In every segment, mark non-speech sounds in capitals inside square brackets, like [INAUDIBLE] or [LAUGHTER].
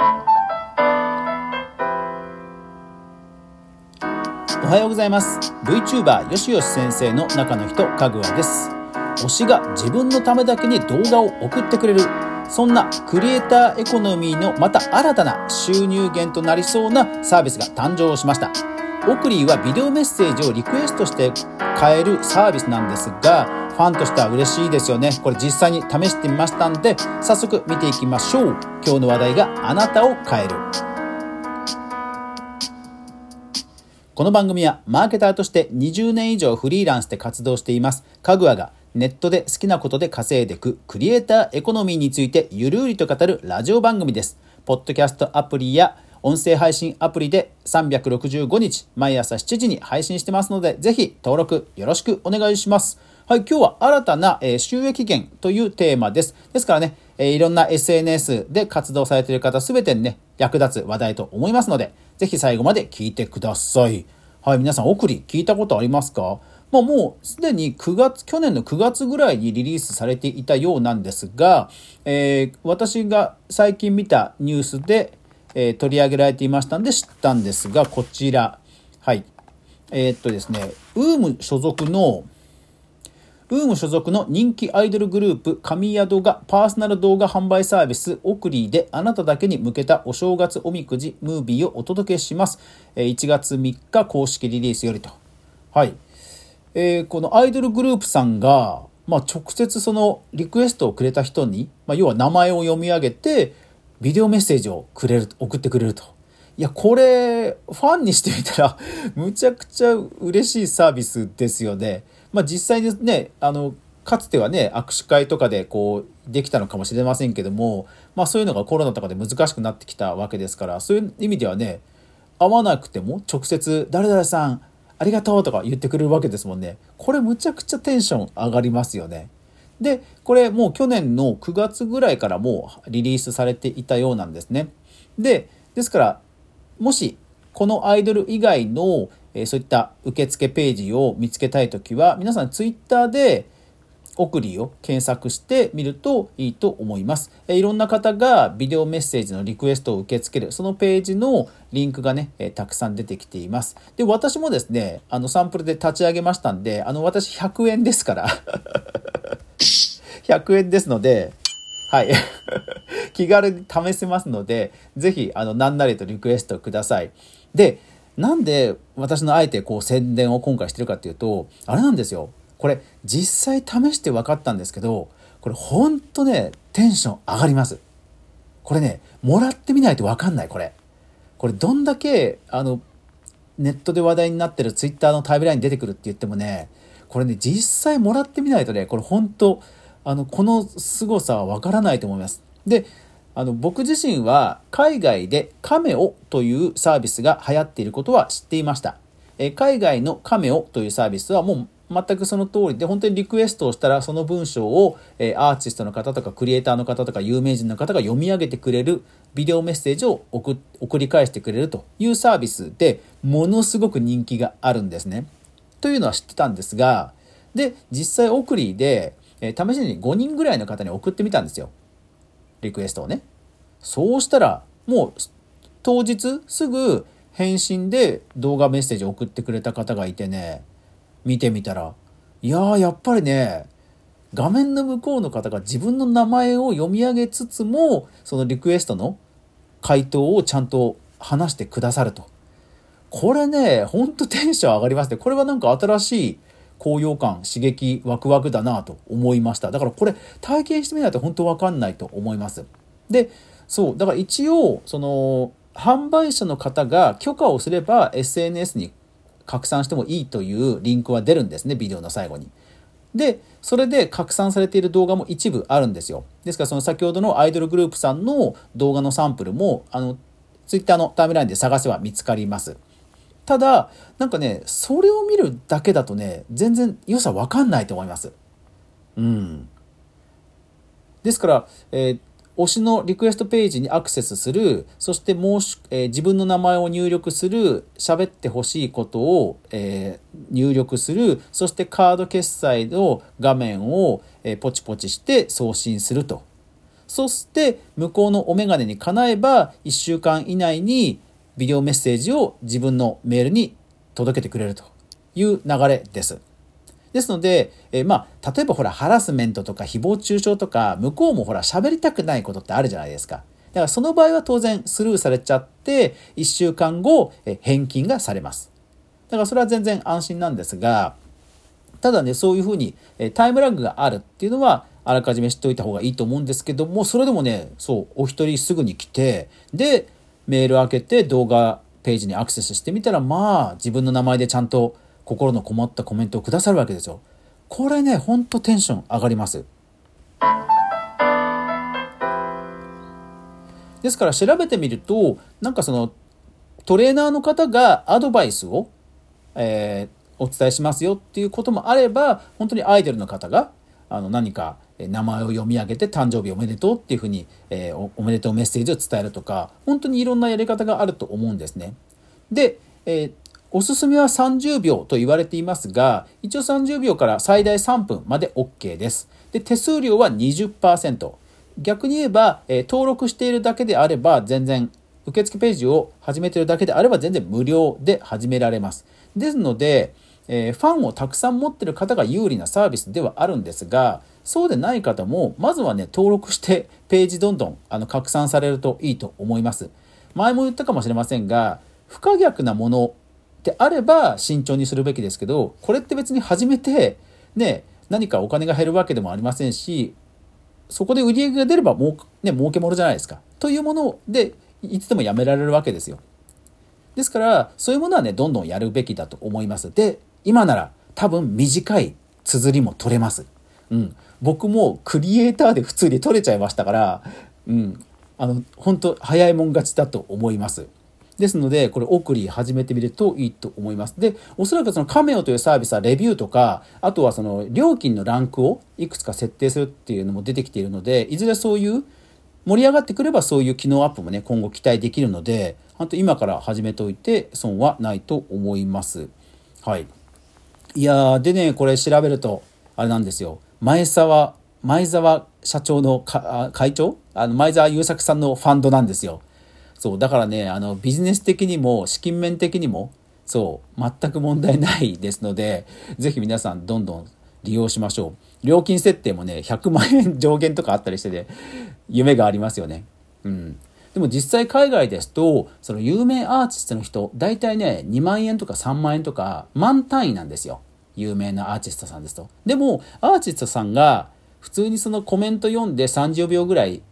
おはようございます。VTuber よしよし先生の中の人かぐわです。推しが自分のためだけに動画を送ってくれる。そんなクリエイターエコノミーのまた新たな収入源となりそうなサービスが誕生しました。オクリーはビデオメッセージをリクエストして買えるサービスなんですがファンとしては嬉しいですよねこれ実際に試してみましたんで早速見ていきましょう今日の話題があなたを変えるこの番組はマーケターとして20年以上フリーランスで活動していますかぐわがネットで好きなことで稼いでいくクリエイターエコノミーについてゆるりと語るラジオ番組です。ポッドキャストアプリや音声配信アプリで365日毎朝7時に配信してますので、ぜひ登録よろしくお願いします。はい、今日は新たな、え収益源というテーマです。ですからね、えいろんな SNS で活動されている方すべてにね、役立つ話題と思いますので、ぜひ最後まで聞いてください。はい、皆さん、送り聞いたことありますか？まあ、もうすでに9月、去年の9月ぐらいにリリースされていたようなんですが、えー、私が最近見たニュースで、えー、取り上げられていましたんで知ったんですが、こちら。はい。えー、っとですね、ウーム所属の、ウーム所属の人気アイドルグループ、神宿がパーソナル動画販売サービス、オクリーであなただけに向けたお正月おみくじムービーをお届けします。1月3日公式リリースよりと。はい。えー、このアイドルグループさんが、まあ、直接そのリクエストをくれた人に、まあ、要は名前を読み上げて、ビデオメッセージをくれる、送ってくれると。いや、これ、ファンにしてみたらむちゃくちゃ嬉しいサービスですよね。まあ、実際にね、あの、かつてはね、握手会とかでこう、できたのかもしれませんけども、まあそういうのがコロナとかで難しくなってきたわけですから、そういう意味ではね、会わなくても直接、誰々さん、ありがとうとか言ってくれるわけですもんね。これむちゃくちゃテンション上がりますよね。で、これもう去年の9月ぐらいからもうリリースされていたようなんですね。で、ですから、もしこのアイドル以外の、えそういった受付ページを見つけたいときは、皆さんツイッターで送りを検索してみるといいと思います。いろんな方がビデオメッセージのリクエストを受け付ける、そのページのリンクがね、たくさん出てきています。で、私もですね、あのサンプルで立ち上げましたんで、あの私100円ですから [LAUGHS] 100円ですので、はい。[LAUGHS] 気軽に試せますので、ぜひ、あの、何なりとリクエストください。で、なんで私のあえてこう宣伝を今回してるかっていうと、あれなんですよ。これ実際試して分かったんですけど、これほんとね、テンション上がります。これね、もらってみないと分かんない、これ。これどんだけ、あの、ネットで話題になってるツイッターのタイムラインに出てくるって言ってもね、これね、実際もらってみないとね、これ本当あの、この凄さはわからないと思います。で、あの、僕自身は海外でカメオというサービスが流行っていることは知っていました。え海外のカメオというサービスはもう全くその通りで、本当にリクエストをしたら、その文章を、えアーティストの方とか、クリエイターの方とか、有名人の方が読み上げてくれる、ビデオメッセージを送送り返してくれるというサービスで、ものすごく人気があるんですね。というのは知ってたんですが、で、実際、オクリーで、え試しに5人ぐらいの方に送ってみたんですよ。リクエストをね。そうしたら、もう、当日すぐ返信で動画メッセージ送ってくれた方がいてね、見てみたら、いやー、やっぱりね、画面の向こうの方が自分の名前を読み上げつつも、そのリクエストの回答をちゃんと話してくださると。これね、ほんとテンション上がりますね。これはなんか新しい高揚感、刺激、ワクワクだなと思いました。だからこれ体験してみないと本当わかんないと思います。で、そう、だから一応、その、販売者の方が許可をすれば SNS に拡散してもいいというリンクは出るんですね、ビデオの最後に。で、それで拡散されている動画も一部あるんですよ。ですからその先ほどのアイドルグループさんの動画のサンプルも、あの、ツイッターのタイムラインで探せば見つかります。ただ、なんかね、それを見るだけだとね、全然良さわかんないと思います。うん。ですから、えー、推しのリクエストページにアクセスする、そして申し、えー、自分の名前を入力する、喋ってほしいことを、えー、入力する、そしてカード決済の画面を、えー、ポチポチして送信すると。そして向こうのお眼鏡にかなえば1週間以内にビデオメッセージを自分のメールに届けてくれるという流れです。ですので、えー、まあ、例えばほら、ハラスメントとか誹謗中傷とか、向こうもほら、喋りたくないことってあるじゃないですか。だからその場合は当然スルーされちゃって、1週間後、え返金がされます。だからそれは全然安心なんですが、ただね、そういうふうに、えタイムラグがあるっていうのは、あらかじめ知っておいた方がいいと思うんですけども、それでもね、そう、お一人すぐに来て、で、メール開けて動画ページにアクセスしてみたら、まあ、自分の名前でちゃんと心のこもったコメントをくださるわけですよ。これね、ほんとテンション上がります。ですから調べてみると、なんかそのトレーナーの方がアドバイスを、えー、お伝えしますよっていうこともあれば、本当にアイドルの方があの何か名前を読み上げて誕生日おめでとうっていうふうに、え、おめでとうメッセージを伝えるとか、本当にいろんなやり方があると思うんですね。で、え、おすすめは30秒と言われていますが、一応30秒から最大3分まで OK です。で、手数料は20%。逆に言えば、え、登録しているだけであれば全然受付ページを始めているだけであれば全然無料で始められます。ですので、え、ファンをたくさん持っている方が有利なサービスではあるんですが、そうでない方も、まずはね、登録してページどんどんあの拡散されるといいと思います。前も言ったかもしれませんが、不可逆なものであれば慎重にするべきですけど、これって別に始めて、ね、何かお金が減るわけでもありませんし、そこで売り上げが出ればもう、ね、儲けものじゃないですか。というもので、いつでもやめられるわけですよ。ですから、そういうものはね、どんどんやるべきだと思います。で、今なら多分短い綴りも取れます。うん。僕もクリエイターで普通に取れちゃいましたから、うん。あの、本当早いもん勝ちだと思います。ですので、これ、オクリー始めてみるといいと思います。で、おそらくそのカメオというサービスはレビューとか、あとはその料金のランクをいくつか設定するっていうのも出てきているので、いずれそういう盛り上がってくればそういう機能アップもね、今後期待できるので、本当今から始めておいて損はないと思います。はい。いやー、でね、これ調べると、あれなんですよ。前沢、前沢社長の会長？あの前澤友作さんのファンドなんですよ。そう、だからね、あの、ビジネス的にも、資金面的にも、そう、全く問題ないですので、ぜひ皆さんどんどん利用しましょう。料金設定もね、100万円上限とかあったりしてて、夢がありますよね。うん。でも実際海外ですと、その有名アーティストの人、大体ね、2万円とか3万円とか、万単位なんですよ。有名なアーティストさんですと。でも、アーティストさんが、普通にそのコメント読んで30秒ぐらい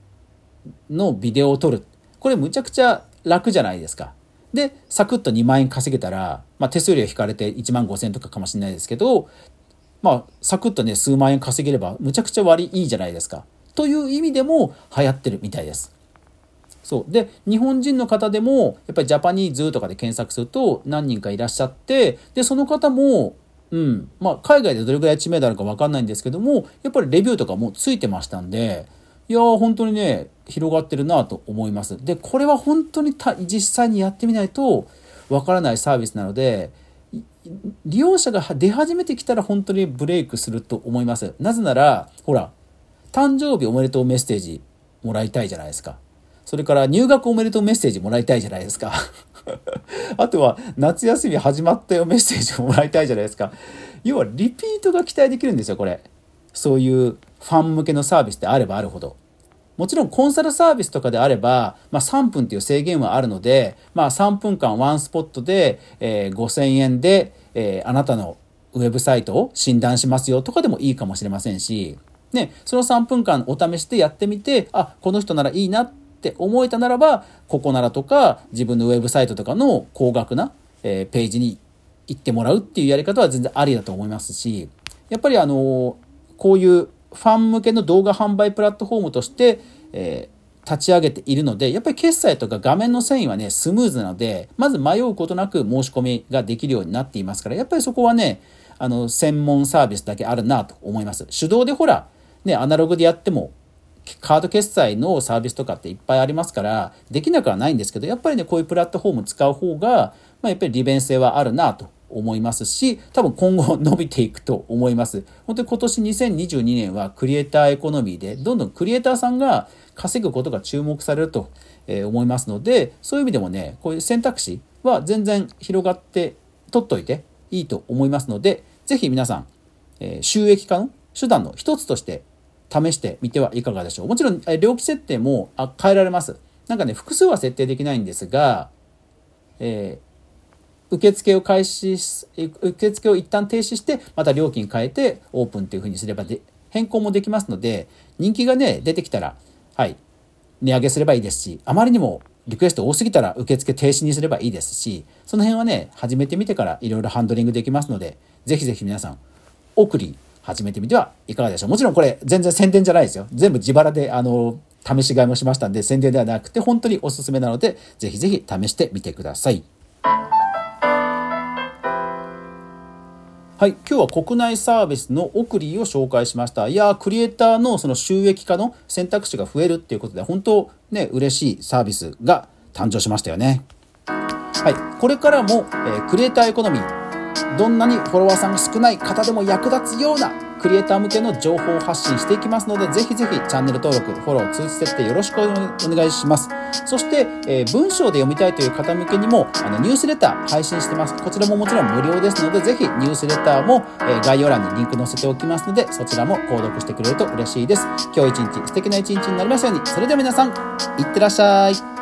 のビデオを撮る。これむちゃくちゃ楽じゃないですか。で、サクッと2万円稼げたら、まあ、手数料引かれて1万5千円とかかもしれないですけど、まあ、サクッとね、数万円稼げれば、むちゃくちゃ割いいじゃないですか。という意味でも流行ってるみたいです。そう。で、日本人の方でも、やっぱりジャパニーズとかで検索すると何人かいらっしゃって、で、その方も、うん、まあ、海外でどれぐらい知名度あるかわかんないんですけども、やっぱりレビューとかもついてましたんで、いやー、本当にね、広がってるなと思います。で、これは本当に実際にやってみないとわからないサービスなので、利用者が出始めてきたら本当にブレイクすると思います。なぜなら、ほら、誕生日おめでとうメッセージもらいたいじゃないですか。それから入学おめでとうメッセージもらいたいじゃないですか。[LAUGHS] あとは夏休み始まったよメッセージもらいたいじゃないですか。要はリピートが期待できるんですよ、これ。そういうファン向けのサービスであればあるほど。もちろんコンサルサービスとかであれば、まあ、3分っていう制限はあるので、まあ、3分間ワンスポットで、えー、5000円で、えー、あなたのウェブサイトを診断しますよとかでもいいかもしれませんし、ね、その3分間お試しでやってみて、あ、この人ならいいなってって思えたならば、ここならとか自分のウェブサイトとかの高額な、えー、ページに行ってもらうっていうやり方は全然ありだと思いますし、やっぱりあの、こういうファン向けの動画販売プラットフォームとして、えー、立ち上げているので、やっぱり決済とか画面の遷移はね、スムーズなので、まず迷うことなく申し込みができるようになっていますから、やっぱりそこはね、あの、専門サービスだけあるなと思います。手動でほら、ね、アナログでやっても、カード決済のサービスとかっていっぱいありますから、できなくはないんですけど、やっぱりね、こういうプラットフォーム使う方が、まあ、やっぱり利便性はあるなと思いますし、多分今後伸びていくと思います。本当に今年2022年はクリエイターエコノミーで、どんどんクリエイターさんが稼ぐことが注目されると思いますので、そういう意味でもね、こういう選択肢は全然広がって取っといていいと思いますので、ぜひ皆さん、収益化の手段の一つとして試してみてはいかがでしょう。もちろん、料金設定も変えられます。なんかね、複数は設定できないんですが、えー、受付を開始し、受付を一旦停止して、また料金変えてオープンっていう風にすればで、変更もできますので、人気がね、出てきたら、はい、値上げすればいいですし、あまりにもリクエスト多すぎたら受付停止にすればいいですし、その辺はね、始めてみてからいろいろハンドリングできますので、ぜひぜひ皆さん、送り始めてみてはいかがでしょう。もちろんこれ全然宣伝じゃないですよ。全部自腹で、あの、試し買いもしましたんで、宣伝ではなくて本当におすすめなので、ぜひぜひ試してみてください。はい。今日は国内サービスの送りを紹介しました。いやー、クリエイターのその収益化の選択肢が増えるっていうことで、本当ね、嬉しいサービスが誕生しましたよね。はい。これからも、えー、クリエイターエコノミー、どんなにフォロワーさんが少ない方でも役立つようなクリエイター向けの情報を発信していきますので、ぜひぜひチャンネル登録、フォロー、通知設定よろしくお願いします。そして、えー、文章で読みたいという方向けにも、あの、ニュースレター配信してます。こちらももちろん無料ですので、ぜひニュースレターも、えー、概要欄にリンク載せておきますので、そちらも購読してくれると嬉しいです。今日一日素敵な一日になりますように。それでは皆さん、いってらっしゃい。